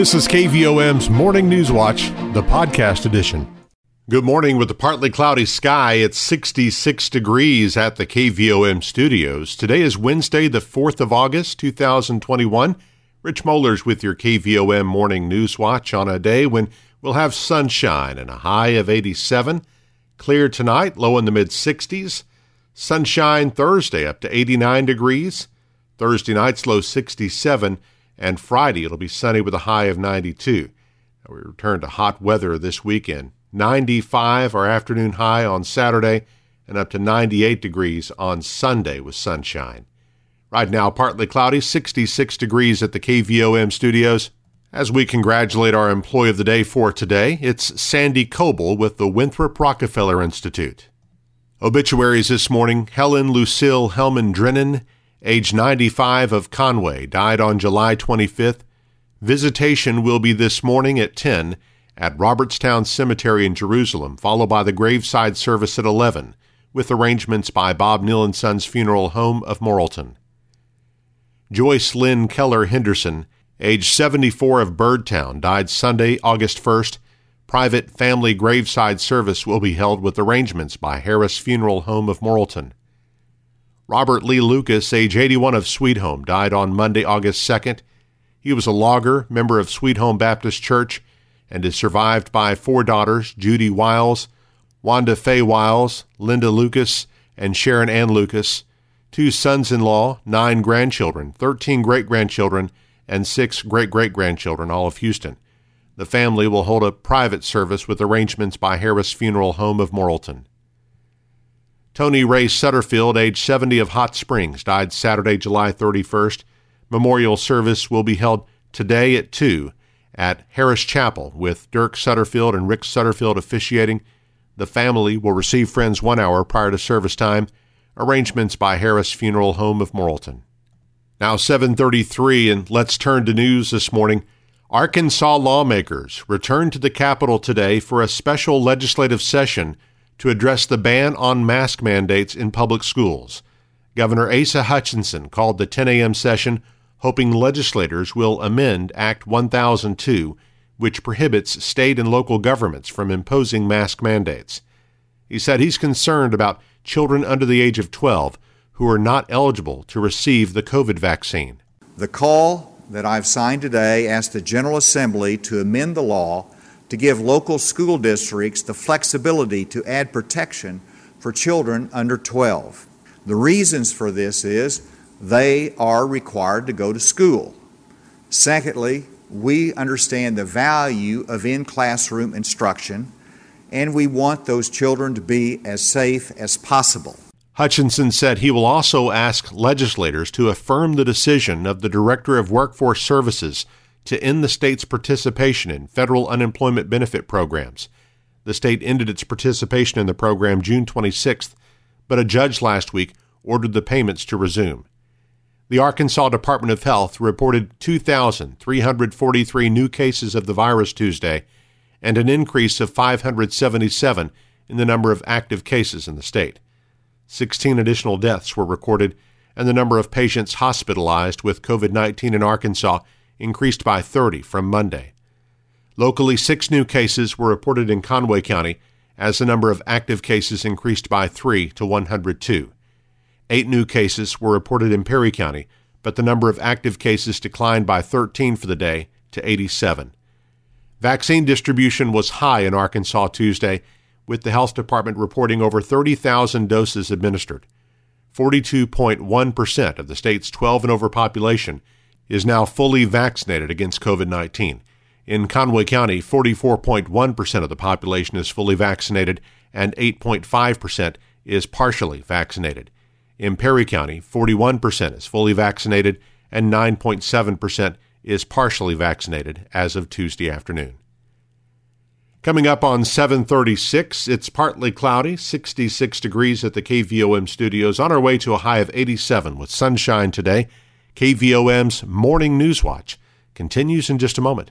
This is KVOM's Morning News Watch, the podcast edition. Good morning with a partly cloudy sky. It's 66 degrees at the KVOM studios. Today is Wednesday, the 4th of August, 2021. Rich Mollers with your KVOM Morning News Watch on a day when we'll have sunshine and a high of 87. Clear tonight, low in the mid 60s. Sunshine Thursday up to 89 degrees. Thursday night's low 67 and Friday it'll be sunny with a high of 92. we return to hot weather this weekend. 95 our afternoon high on Saturday and up to 98 degrees on Sunday with sunshine. Right now, partly cloudy, 66 degrees at the KVOM studios. As we congratulate our employee of the day for today, it's Sandy Coble with the Winthrop Rockefeller Institute. Obituaries this morning Helen Lucille Hellman Drennan age 95 of Conway, died on July 25th. Visitation will be this morning at 10 at Robertstown Cemetery in Jerusalem, followed by the graveside service at 11, with arrangements by Bob Neal and Sons Funeral Home of Morrilton. Joyce Lynn Keller Henderson, age 74 of Birdtown, died Sunday, August 1st. Private family graveside service will be held with arrangements by Harris Funeral Home of Morrilton. Robert Lee Lucas, age 81 of Sweet Home, died on Monday, August 2nd. He was a logger, member of Sweet Home Baptist Church, and is survived by four daughters Judy Wiles, Wanda Faye Wiles, Linda Lucas, and Sharon Ann Lucas, two sons in law, nine grandchildren, 13 great grandchildren, and six great great grandchildren, all of Houston. The family will hold a private service with arrangements by Harris Funeral Home of Morrilton. Tony Ray Sutterfield, age 70 of Hot Springs, died Saturday, July 31st. Memorial service will be held today at 2 at Harris Chapel with Dirk Sutterfield and Rick Sutterfield officiating. The family will receive friends one hour prior to service time. Arrangements by Harris Funeral Home of Morrilton. Now 7:33 and let's turn to news this morning. Arkansas lawmakers returned to the Capitol today for a special legislative session to address the ban on mask mandates in public schools. Governor Asa Hutchinson called the 10 a.m. session hoping legislators will amend Act 1002, which prohibits state and local governments from imposing mask mandates. He said he's concerned about children under the age of 12 who are not eligible to receive the COVID vaccine. The call that I've signed today asks the General Assembly to amend the law to give local school districts the flexibility to add protection for children under 12. The reasons for this is they are required to go to school. Secondly, we understand the value of in classroom instruction and we want those children to be as safe as possible. Hutchinson said he will also ask legislators to affirm the decision of the Director of Workforce Services to end the state's participation in federal unemployment benefit programs. The state ended its participation in the program June 26th, but a judge last week ordered the payments to resume. The Arkansas Department of Health reported 2,343 new cases of the virus Tuesday and an increase of 577 in the number of active cases in the state. 16 additional deaths were recorded, and the number of patients hospitalized with COVID 19 in Arkansas increased by 30 from Monday. Locally, six new cases were reported in Conway County as the number of active cases increased by 3 to 102. Eight new cases were reported in Perry County, but the number of active cases declined by 13 for the day to 87. Vaccine distribution was high in Arkansas Tuesday, with the health department reporting over 30,000 doses administered. 42.1% of the state's 12 and over population is now fully vaccinated against COVID 19. In Conway County, 44.1% of the population is fully vaccinated and 8.5% is partially vaccinated. In Perry County, 41% is fully vaccinated and 9.7% is partially vaccinated as of Tuesday afternoon. Coming up on 736, it's partly cloudy, 66 degrees at the KVOM studios, on our way to a high of 87 with sunshine today. KVOM's Morning News Watch continues in just a moment.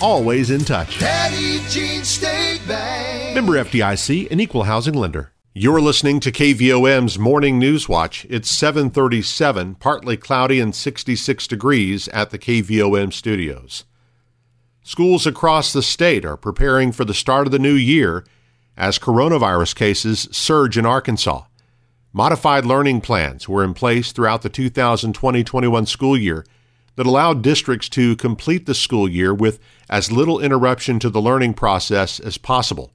always in touch. Petit Jean State Bank. Member FDIC, an equal housing lender. You're listening to KVOM's Morning News Watch. It's 737, partly cloudy and 66 degrees at the KVOM studios. Schools across the state are preparing for the start of the new year as coronavirus cases surge in Arkansas. Modified learning plans were in place throughout the 2020-21 school year that allowed districts to complete the school year with as little interruption to the learning process as possible.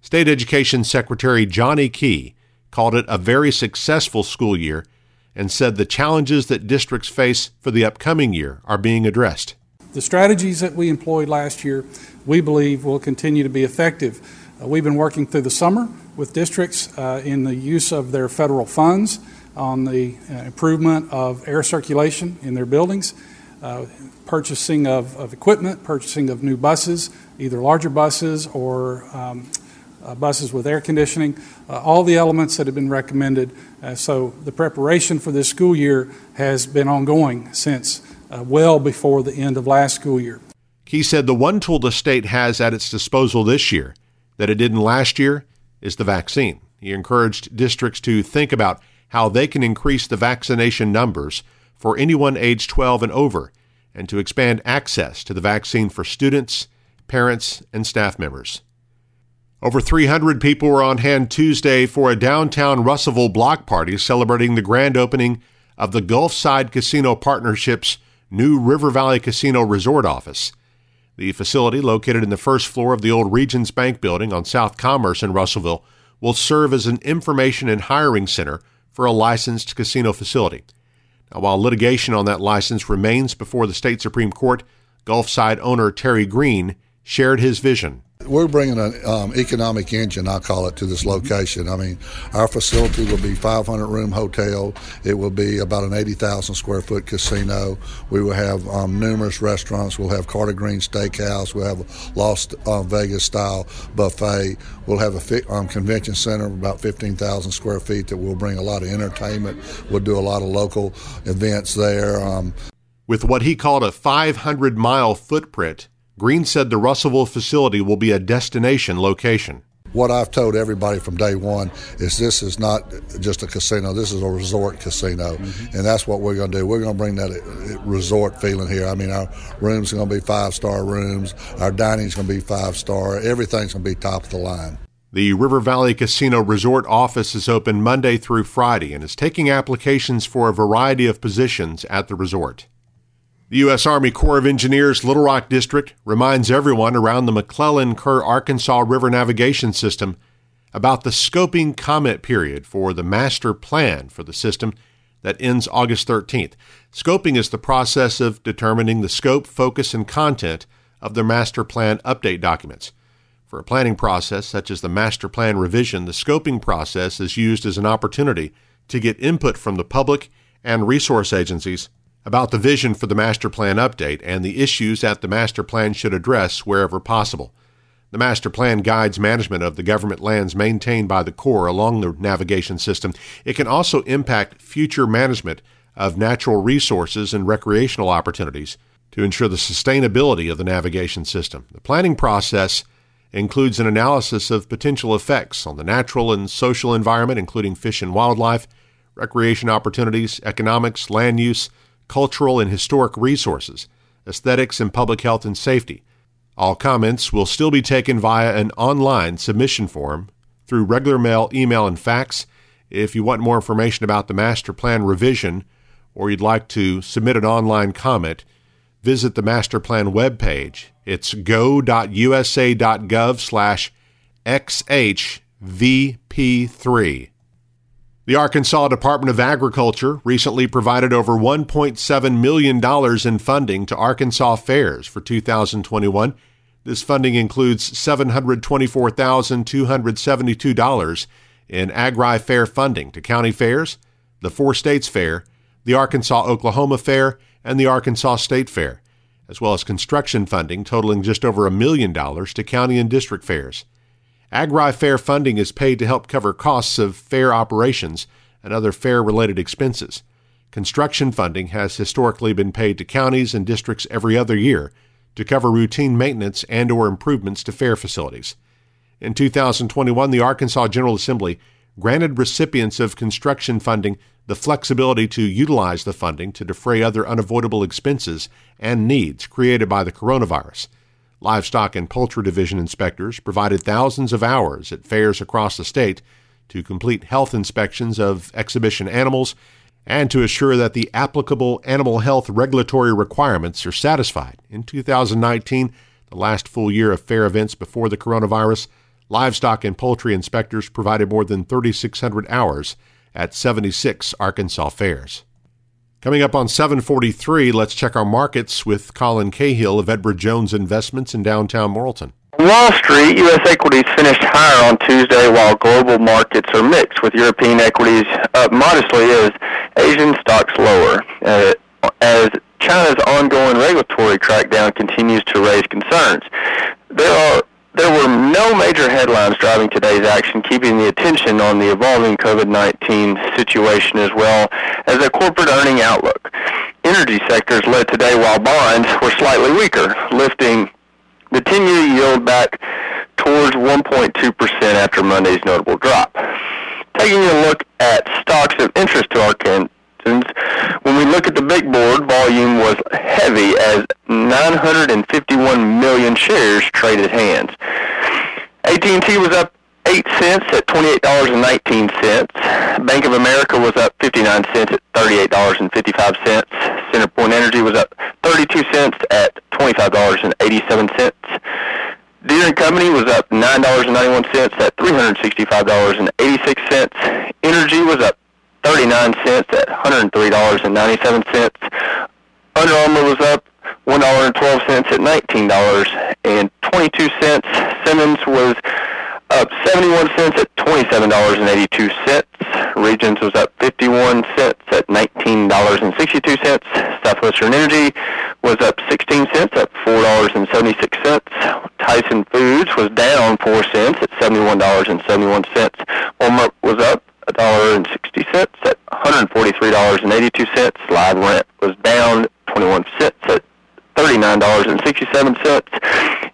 State Education Secretary Johnny Key called it a very successful school year and said the challenges that districts face for the upcoming year are being addressed. The strategies that we employed last year, we believe, will continue to be effective. Uh, we've been working through the summer with districts uh, in the use of their federal funds on the uh, improvement of air circulation in their buildings, uh, purchasing of, of, equipment, purchasing of new buses, either larger buses or um, uh, buses with air conditioning, uh, all the elements that have been recommended. Uh, so the preparation for this school year has been ongoing since uh, well before the end of last school year. He said the one tool the state has at its disposal this year that it didn't last year is the vaccine. He encouraged districts to think about how they can increase the vaccination numbers for anyone aged 12 and over and to expand access to the vaccine for students, parents, and staff members. Over 300 people were on hand Tuesday for a downtown Russellville block party celebrating the grand opening of the Gulfside Casino Partnership's new River Valley Casino Resort office. The facility, located in the first floor of the old Regions Bank building on South Commerce in Russellville, will serve as an information and hiring center for a licensed casino facility. Now, while litigation on that license remains before the state Supreme Court, Gulfside owner Terry Green shared his vision. We're bringing an um, economic engine, I call it, to this location. I mean, our facility will be 500 room hotel. It will be about an 80,000 square foot casino. We will have um, numerous restaurants. We'll have Carter Green Steakhouse. We'll have a Las uh, Vegas style buffet. We'll have a fi- um, convention center of about 15,000 square feet that will bring a lot of entertainment. We'll do a lot of local events there. Um, With what he called a 500 mile footprint, Green said the Russellville facility will be a destination location. What I've told everybody from day one is this is not just a casino, this is a resort casino. Mm-hmm. And that's what we're going to do. We're going to bring that uh, resort feeling here. I mean, our rooms are going to be five star rooms, our dining's going to be five star, everything's going to be top of the line. The River Valley Casino Resort office is open Monday through Friday and is taking applications for a variety of positions at the resort. The U.S. Army Corps of Engineers Little Rock District reminds everyone around the McClellan Kerr Arkansas River Navigation System about the scoping comment period for the master plan for the system that ends August 13th. Scoping is the process of determining the scope, focus, and content of the master plan update documents. For a planning process such as the master plan revision, the scoping process is used as an opportunity to get input from the public and resource agencies about the vision for the master plan update and the issues that the master plan should address wherever possible. The master plan guides management of the government lands maintained by the Corps along the navigation system. It can also impact future management of natural resources and recreational opportunities to ensure the sustainability of the navigation system. The planning process includes an analysis of potential effects on the natural and social environment, including fish and wildlife, recreation opportunities, economics, land use, cultural and historic resources, aesthetics, and public health and safety. All comments will still be taken via an online submission form through regular mail, email, and fax. If you want more information about the master plan revision or you'd like to submit an online comment, visit the master plan webpage. It's go.usa.gov slash XHVP3. The Arkansas Department of Agriculture recently provided over $1.7 million in funding to Arkansas fairs for 2021. This funding includes $724,272 in Agri Fair funding to county fairs, the Four States Fair, the Arkansas Oklahoma Fair, and the Arkansas State Fair, as well as construction funding totaling just over a million dollars to county and district fairs. Agri Fair funding is paid to help cover costs of fair operations and other fair related expenses. Construction funding has historically been paid to counties and districts every other year to cover routine maintenance and or improvements to fair facilities. In 2021, the Arkansas General Assembly granted recipients of construction funding the flexibility to utilize the funding to defray other unavoidable expenses and needs created by the coronavirus. Livestock and Poultry Division inspectors provided thousands of hours at fairs across the state to complete health inspections of exhibition animals and to assure that the applicable animal health regulatory requirements are satisfied. In 2019, the last full year of fair events before the coronavirus, livestock and poultry inspectors provided more than 3,600 hours at 76 Arkansas fairs. Coming up on 743, let's check our markets with Colin Cahill of Edward Jones Investments in downtown Morrilton. Wall Street, U.S. equities finished higher on Tuesday while global markets are mixed, with European equities up modestly as Asian stocks lower. Uh, as China's ongoing regulatory crackdown continues to raise concerns. There are there were no major headlines driving today's action, keeping the attention on the evolving COVID-19 situation as well as a corporate earning outlook. Energy sectors led today while bonds were slightly weaker, lifting the 10-year yield back towards 1.2% after Monday's notable drop. Taking a look at stocks of interest to Arkansans, when we look at the big board, volume was heavy as 951 million shares traded hands. AT&T was up 8 cents at $28.19. Bank of America was up 59 cents at $38.55. CenterPoint Energy was up 32 cents at $25.87. Deere & Company was up $9.91 at $365.86. Entergy was up 39 cents at $103.97. Under Armour was up $1.12 at $19.22. Simmons was up 71 cents at $27.82. Regions was up 51 cents at $19.62. Southwestern Energy was up 16 cents at $4.76. Tyson Foods was down 4 cents at $71.71. Walmart was up $1.60 at $143.82. LiveRamp was down 21 cents at $39.67.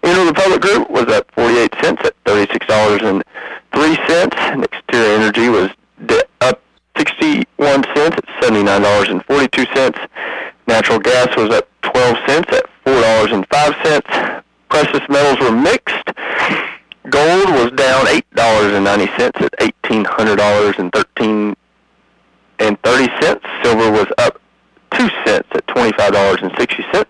Interpublic Group was up 48 cents at $36.03. NextEra Energy was up 61 cents at $79.42. Natural gas was up 12 cents at $4.05. Precious metals were mixed. Gold was down $8.90 at eighteen hundred dollars and thirteen and 30 cents. Silver was up 2 cents at $25.60.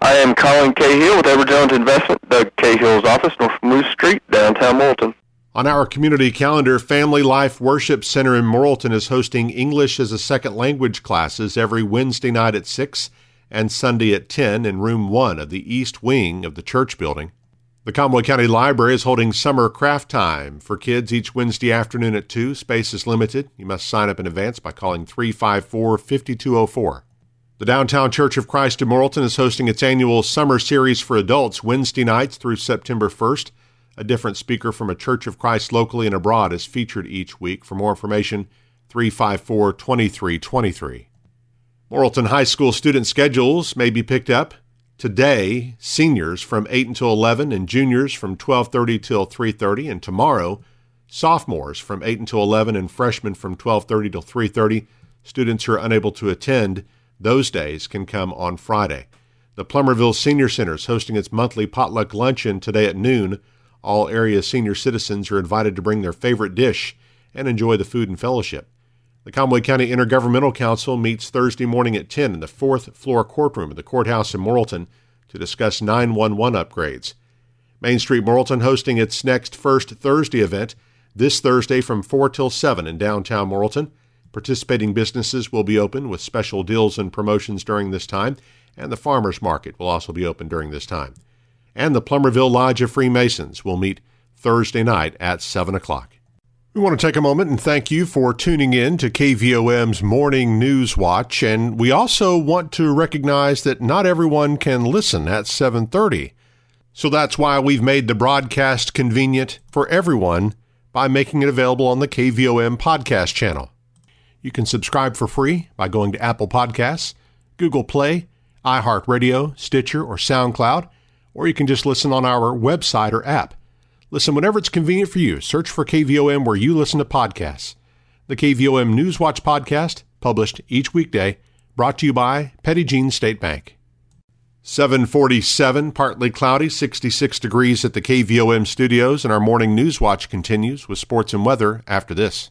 I am Colin Cahill with Edward Jones Investment, Doug Cahill's office, North Moose Street, downtown Morrilton. On our community calendar, Family Life Worship Center in Morrilton is hosting English as a Second Language classes every Wednesday night at 6 and Sunday at 10 in room 1 of the east wing of the church building. The Conway County Library is holding summer craft time for kids each Wednesday afternoon at 2. Space is limited. You must sign up in advance by calling 354 5204. The Downtown Church of Christ in Morrilton is hosting its annual summer series for adults Wednesday nights through September 1st. A different speaker from a Church of Christ locally and abroad is featured each week. For more information, 354 2323. Morrilton High School student schedules may be picked up today, seniors from 8 until 11 and juniors from 12:30 till 3:30 and tomorrow, sophomores from 8 until 11 and freshmen from 12:30 till 3:30. Students who are unable to attend those days can come on Friday. The Plumerville Senior Center is hosting its monthly potluck luncheon today at noon. All area senior citizens are invited to bring their favorite dish and enjoy the food and fellowship. The Conway County Intergovernmental Council meets Thursday morning at 10 in the fourth floor courtroom of the courthouse in Morrilton to discuss 911 upgrades. Main Street Morrilton hosting its next First Thursday event this Thursday from 4 till 7 in downtown Morrilton. Participating businesses will be open with special deals and promotions during this time, and the farmers market will also be open during this time. and the Plumerville Lodge of Freemasons will meet Thursday night at 7 o'clock. We want to take a moment and thank you for tuning in to KVOM's Morning News Watch, and we also want to recognize that not everyone can listen at 7:30. So that's why we've made the broadcast convenient for everyone by making it available on the KVOM podcast channel. You can subscribe for free by going to Apple Podcasts, Google Play, iHeartRadio, Stitcher, or SoundCloud, or you can just listen on our website or app. Listen whenever it's convenient for you. Search for KVOM where you listen to podcasts. The KVOM Newswatch podcast, published each weekday, brought to you by Petit Jean State Bank. 747, partly cloudy, 66 degrees at the KVOM studios, and our morning news watch continues with sports and weather after this.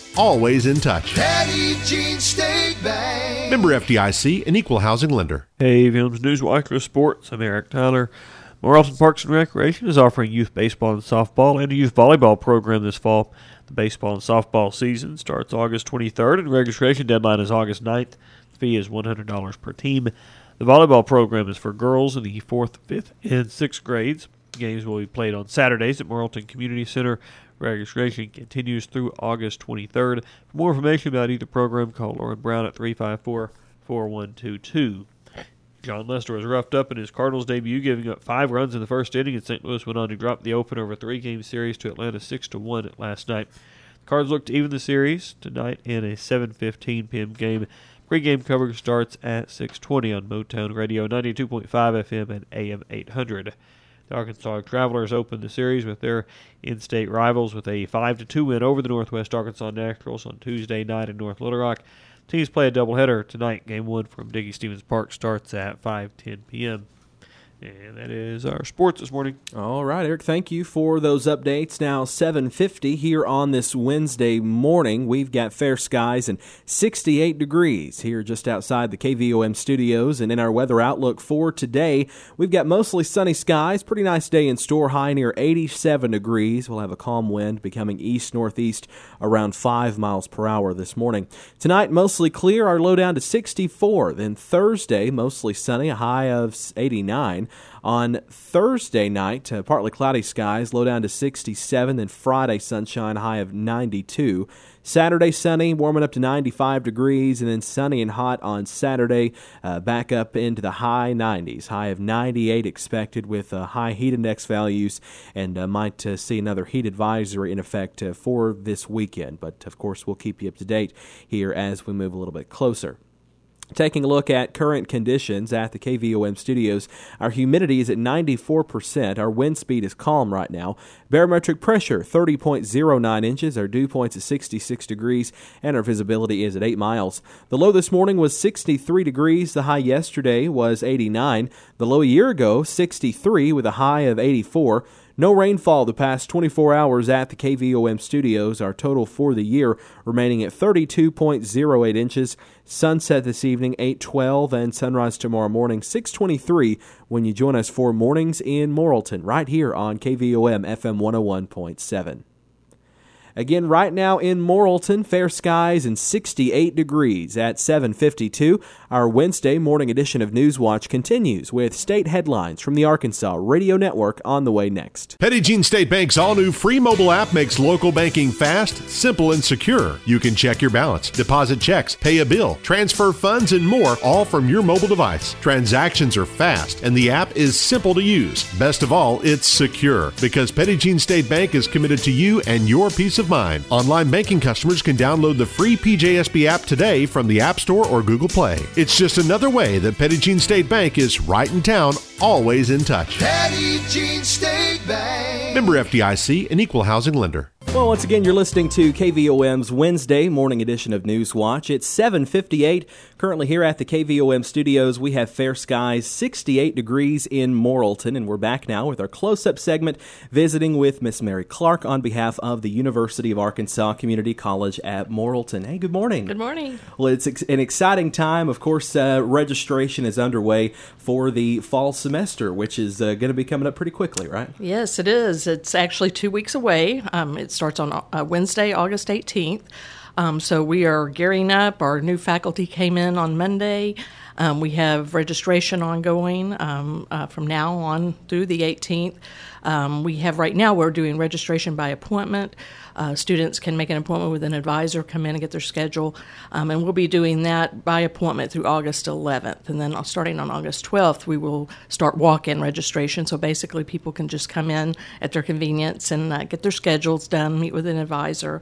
always in touch. Petit Jean State Bank. Member FDIC, an equal housing lender. Hey, Films Newswatch for Sports. I'm Eric Tyler. Morrilton Parks and Recreation is offering youth baseball and softball and a youth volleyball program this fall. The baseball and softball season starts August 23rd, and registration deadline is August 9th. The fee is $100 per team. The volleyball program is for girls in the 4th, 5th, and 6th grades. Games will be played on Saturdays at Morrilton Community Center. Registration continues through August 23rd. For more information about either program, call Lauren Brown at 354 4122. Jon Lester was roughed up in his Cardinals debut, giving up five runs in the first inning, and St. Louis went on to drop the opener of a three-game series to Atlanta six to one last night. The Cards look to even the series tonight in a 7:15 p.m. game. Pre-game coverage starts at 6:20 on Motown Radio 92.5 FM and AM 800. The Arkansas Travelers opened the series with their in-state rivals with a 5-2 win over the Northwest Arkansas Naturals on Tuesday night in North Little Rock. Teams play a doubleheader tonight. Game one from Dickey-Stephens Park starts at 5:10 p.m. And that is our sports this morning. All right, Eric, thank you for those updates. Now 7:50 here on this Wednesday morning. We've got fair skies and 68 degrees here just outside the KVOM studios and in our weather outlook for today, we've got mostly sunny skies, pretty nice day in store, high near 87 degrees. We'll have a calm wind becoming east northeast around 5 miles per hour this morning. Tonight mostly clear, our low down to 64. Then Thursday mostly sunny, a high of 89. On Thursday night, uh, partly cloudy skies, low down to 67. Then Friday, sunshine, high of 92. Saturday, sunny, warming up to 95 degrees, and then sunny and hot on Saturday, uh, back up into the high 90s. High of 98 expected with uh, high heat index values, and uh, might uh, see another heat advisory in effect uh, for this weekend. But of course, we'll keep you up to date here as we move a little bit closer. Taking a look at current conditions at the KVOM studios, our humidity is at 94%. Our wind speed is calm right now. Barometric pressure 30.09 inches. Our dew point's at 66 degrees, and our visibility is at 8 miles. The low this morning was 63 degrees. The high yesterday was 89. The low a year ago, 63, with a high of 84. No rainfall the past 24 hours at the KVOM studios. Our total for the year remaining at 32.08 inches. Sunset this evening 8:12 and sunrise tomorrow morning 6:23 when you join us for Mornings in Morrilton right here on KVOM FM 101.7. Again, right now in Morrilton, fair skies and 68 degrees at 7:52. Our Wednesday morning edition of Newswatch continues with state headlines from the Arkansas Radio Network on the way next. Petit Jean State Bank's all new free mobile app makes local banking fast, simple, and secure. You can check your balance, deposit checks, pay a bill, transfer funds, and more, all from your mobile device. Transactions are fast, and the app is simple to use. Best of all, it's secure because Petit Jean State Bank is committed to you and your peace of mind. Online banking customers can download the free PJSB app today from the App Store or Google Play. It's just another way that Petit Jean State Bank is right in town, always in touch. Petit Jean State Bank. Member FDIC, an equal housing lender. Well, once again, you're listening to KVOM's Wednesday morning edition of News Watch. It's 7:58. Currently here at the KVOM studios, we have fair skies, 68 degrees in Morrilton, and we're back now with our close-up segment, visiting with Miss Mary Clark on behalf of the University of Arkansas Community College at Morrilton. Hey, good morning. Good morning. Well, it's ex- an exciting time. Of course, uh, registration is underway for the fall semester, which is uh, going to be coming up pretty quickly, right? Yes, it is. It's actually two weeks away. Um, it's starts on uh, Wednesday, August 18th. Um, so we are gearing up. Our new faculty came in on Monday. Um, we have registration ongoing um, uh, from now on through the 18th. Um, we have right now, we're doing registration by appointment. Uh, students can make an appointment with an advisor, come in and get their schedule, um, and we'll be doing that by appointment through August 11th. And then uh, starting on August 12th, we will start walk in registration. So basically, people can just come in at their convenience and uh, get their schedules done, meet with an advisor.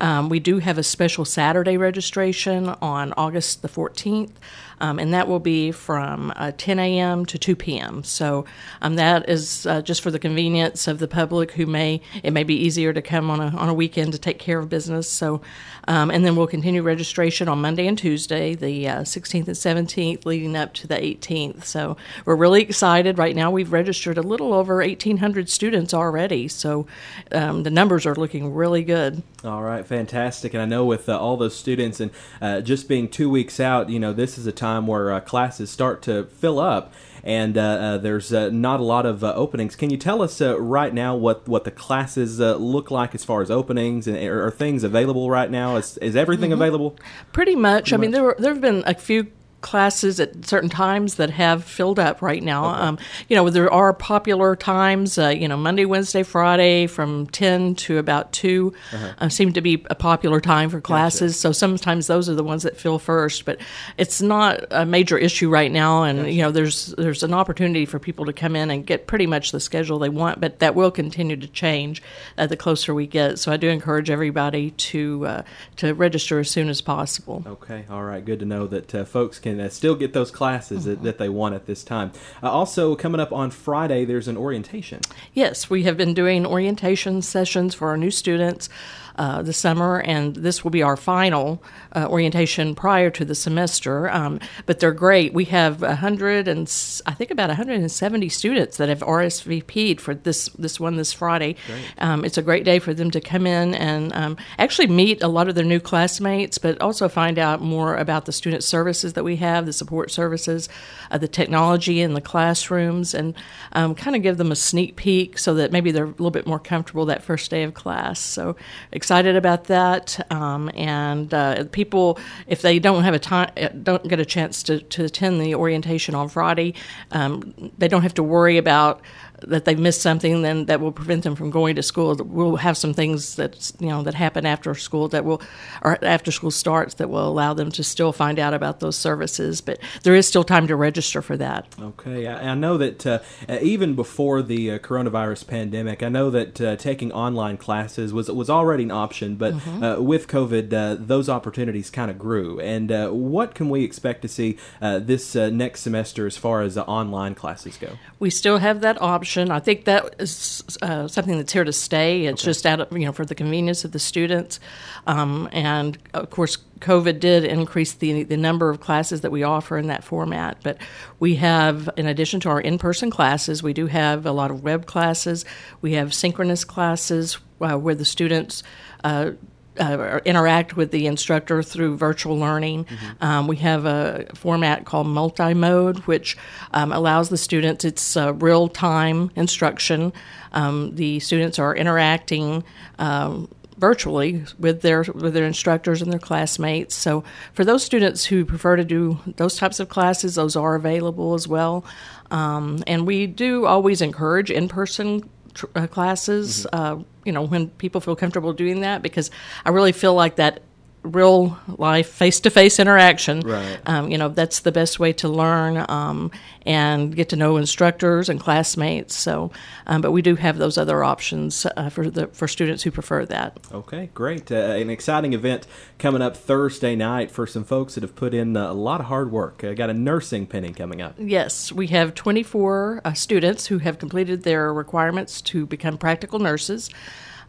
Um, we do have a special Saturday registration on August the 14th. Um, and that will be from uh, 10 a.m. to 2 p.m. So um, that is uh, just for the convenience of the public who may it may be easier to come on a on a weekend to take care of business. So, um, and then we'll continue registration on Monday and Tuesday, the uh, 16th and 17th, leading up to the 18th. So we're really excited. Right now, we've registered a little over 1,800 students already. So um, the numbers are looking really good. All right, fantastic. And I know with uh, all those students and uh, just being two weeks out, you know, this is a time where uh, classes start to fill up and uh, uh, there's uh, not a lot of uh, openings. Can you tell us uh, right now what, what the classes uh, look like as far as openings and are, are things available right now? Is, is everything Mm-hmm. available? Pretty much. Pretty I mean, there were there have been a few classes at certain times that have filled up right now. Um, you know, there are popular times. Uh, you know, Monday, Wednesday, Friday from ten to about 2 Uh-huh. uh, seem to be a popular time for classes. So sometimes those are the ones that fill first. But it's not a major issue right now, and you know, there's there's an opportunity for people to come in and get pretty much the schedule they want. But that will continue to change uh, the closer we get. So I do encourage everybody to uh, to register as soon as possible. Okay, all right. Good to know that uh, folks can uh, still get those classes that, that they want at this time. Uh, also, coming up on Friday, there's an orientation. Yes, we have been doing orientation sessions for our new students uh, this summer, and this will be our final uh, orientation prior to the semester. Um, but they're great. We have a hundred and I think about 170 students that have RSVP'd for this this one this Friday. Um, it's a great day for them to come in and um, actually meet a lot of their new classmates, but also find out more about the student services that we have, the support services, uh, the technology in the classrooms, and um, kind of give them a sneak peek so that maybe they're a little bit more comfortable that first day of class. So excited about that. Um, and uh, people, if they don't have a time, uh, don't get a chance to, to attend the orientation on Friday, um, they don't have to worry about that they've missed something then that will prevent them from going to school. We'll have some things that you know that happen after school that will or after school starts that will allow them to still find out about those services. But there is still time to register for that. Okay, I, I know that uh, uh, even before the uh, coronavirus pandemic, I know that uh, taking online classes was was already an option, but uh, with COVID, uh, those opportunities kind of grew. And uh, what can we expect to see uh, this uh, next semester as far as uh, online classes go? We still have that option. I think that is uh, something that's here to stay. It's just out of you know for the convenience of the students, um, and of course. COVID did increase the the number of classes that we offer in that format, but we have, in addition to our in person classes, we do have a lot of web classes. We have synchronous classes uh, where the students uh, uh, interact with the instructor through virtual learning. Um, we have a format called multi-mode, which um, allows the students it's uh, real-time instruction. Um, the students are interacting. Um, virtually with their with their instructors and their classmates. So for those students who prefer to do those types of classes, those are available as well. Um, and we do always encourage in person tr- uh, classes. Uh, you know when people feel comfortable doing that because I really feel like that real life face to face interaction. Right. Um, you know that's the best way to learn um, and get to know instructors and classmates. So, um, but we do have those other options uh, for the for students who prefer that. Okay, great. Uh, an exciting event coming up Thursday night for some folks that have put in uh, a lot of hard work. Uh, got a nursing pinning coming up. Yes, we have 24 uh, students who have completed their requirements to become practical nurses.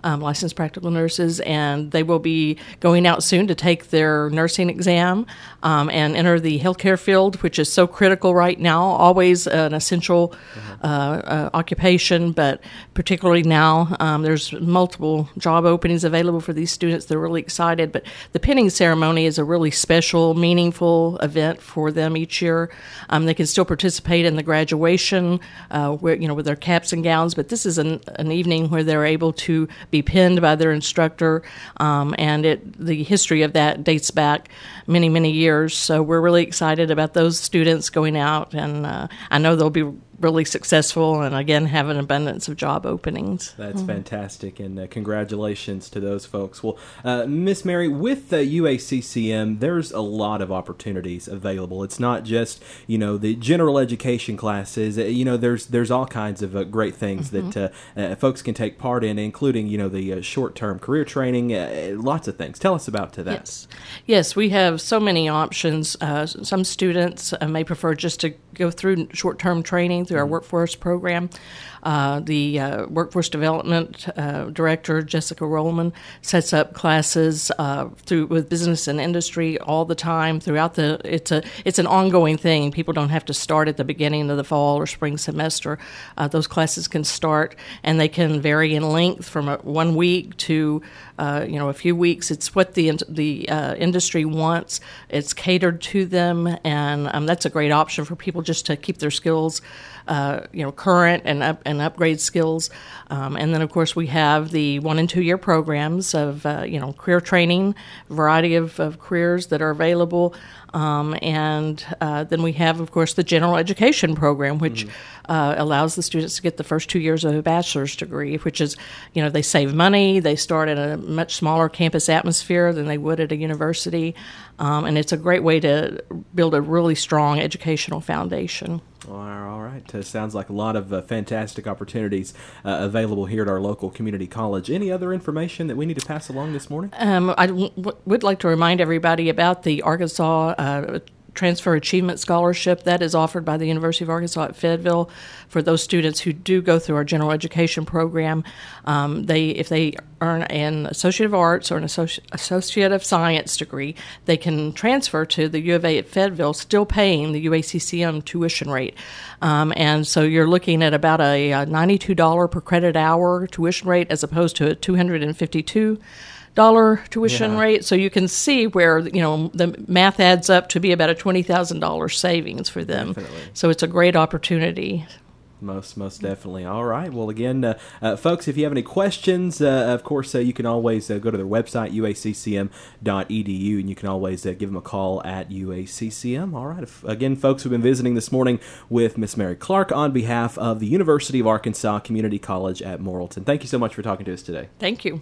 Um, licensed practical nurses, and they will be going out soon to take their nursing exam um, and enter the healthcare field, which is so critical right now. Always an essential uh, uh, occupation, but particularly now, um, there's multiple job openings available for these students. They're really excited. But the pinning ceremony is a really special, meaningful event for them each year. Um, they can still participate in the graduation, uh, where you know with their caps and gowns, but this is an, an evening where they're able to be pinned by their instructor, um, and it the history of that dates back many many years. So we're really excited about those students going out, and uh, I know they'll be really successful and again have an abundance of job openings. That's mm. fantastic, and uh, congratulations to those folks. Well, uh, Miss Mary, with the UACCM, there's a lot of opportunities available. It's not just you know the general education classes. Uh, you know, there's there's all kinds of uh, great things mm-hmm. that uh, uh, folks can take part in, including you know the short term career training. lots of things. Tell us about to that. Yes, yes, we have so many options. some students may prefer just to go through short term training through our mm-hmm. workforce program. Uh, the uh, workforce development uh, director, Jessica Rollman, sets up classes uh, through with business and industry all the time throughout the. It's a it's an ongoing thing. People don't have to start at the beginning of the fall or spring semester. Uh, those classes can start and they can vary in length from a, one week to uh, you know a few weeks. It's what the the industry wants. It's catered to them, and um, that's a great option for people just to keep their skills uh, you know, current and up, and upgrade skills. Um, and then, of course, we have the one and two year programs of uh, you know career training, variety of, of careers that are available. Um, and uh, then we have, of course, the general education program, which mm-hmm. uh, allows the students to get the first two years of a bachelor's degree, which is, you know, they save money, they start in a much smaller campus atmosphere than they would at a university, um, and it's a great way to build a really strong educational foundation. All right. Uh, sounds like a lot of uh, fantastic opportunities uh, available here at our local community college. Any other information that we need to pass along this morning? Um, I w- would like to remind everybody about the Arkansas uh, Transfer Achievement Scholarship that is offered by the University of Arkansas at Fayetteville for those students who do go through our general education program. Um, they, if they earn an Associate of Arts or an Associ- Associate of Science degree, they can transfer to the U of A at Fayetteville, still paying the UACCM tuition rate. Um, and so you're looking at about a, a $92 per credit hour tuition rate as opposed to a 252 dollar tuition yeah. rate. So you can see where you know the math adds up to be about a twenty thousand dollars savings for them. Definitely. So it's a great opportunity. Most, most definitely. All right. Well, again, uh, uh, folks, if you have any questions, uh, of course, uh, you can always uh, go to their website, uaccm.edu, and you can always uh, give them a call at UACCM. All right. If, again, folks, we've been visiting this morning with Miss Mary Clark on behalf of the University of Arkansas Community College at Morrilton. Thank you so much for talking to us today. Thank you.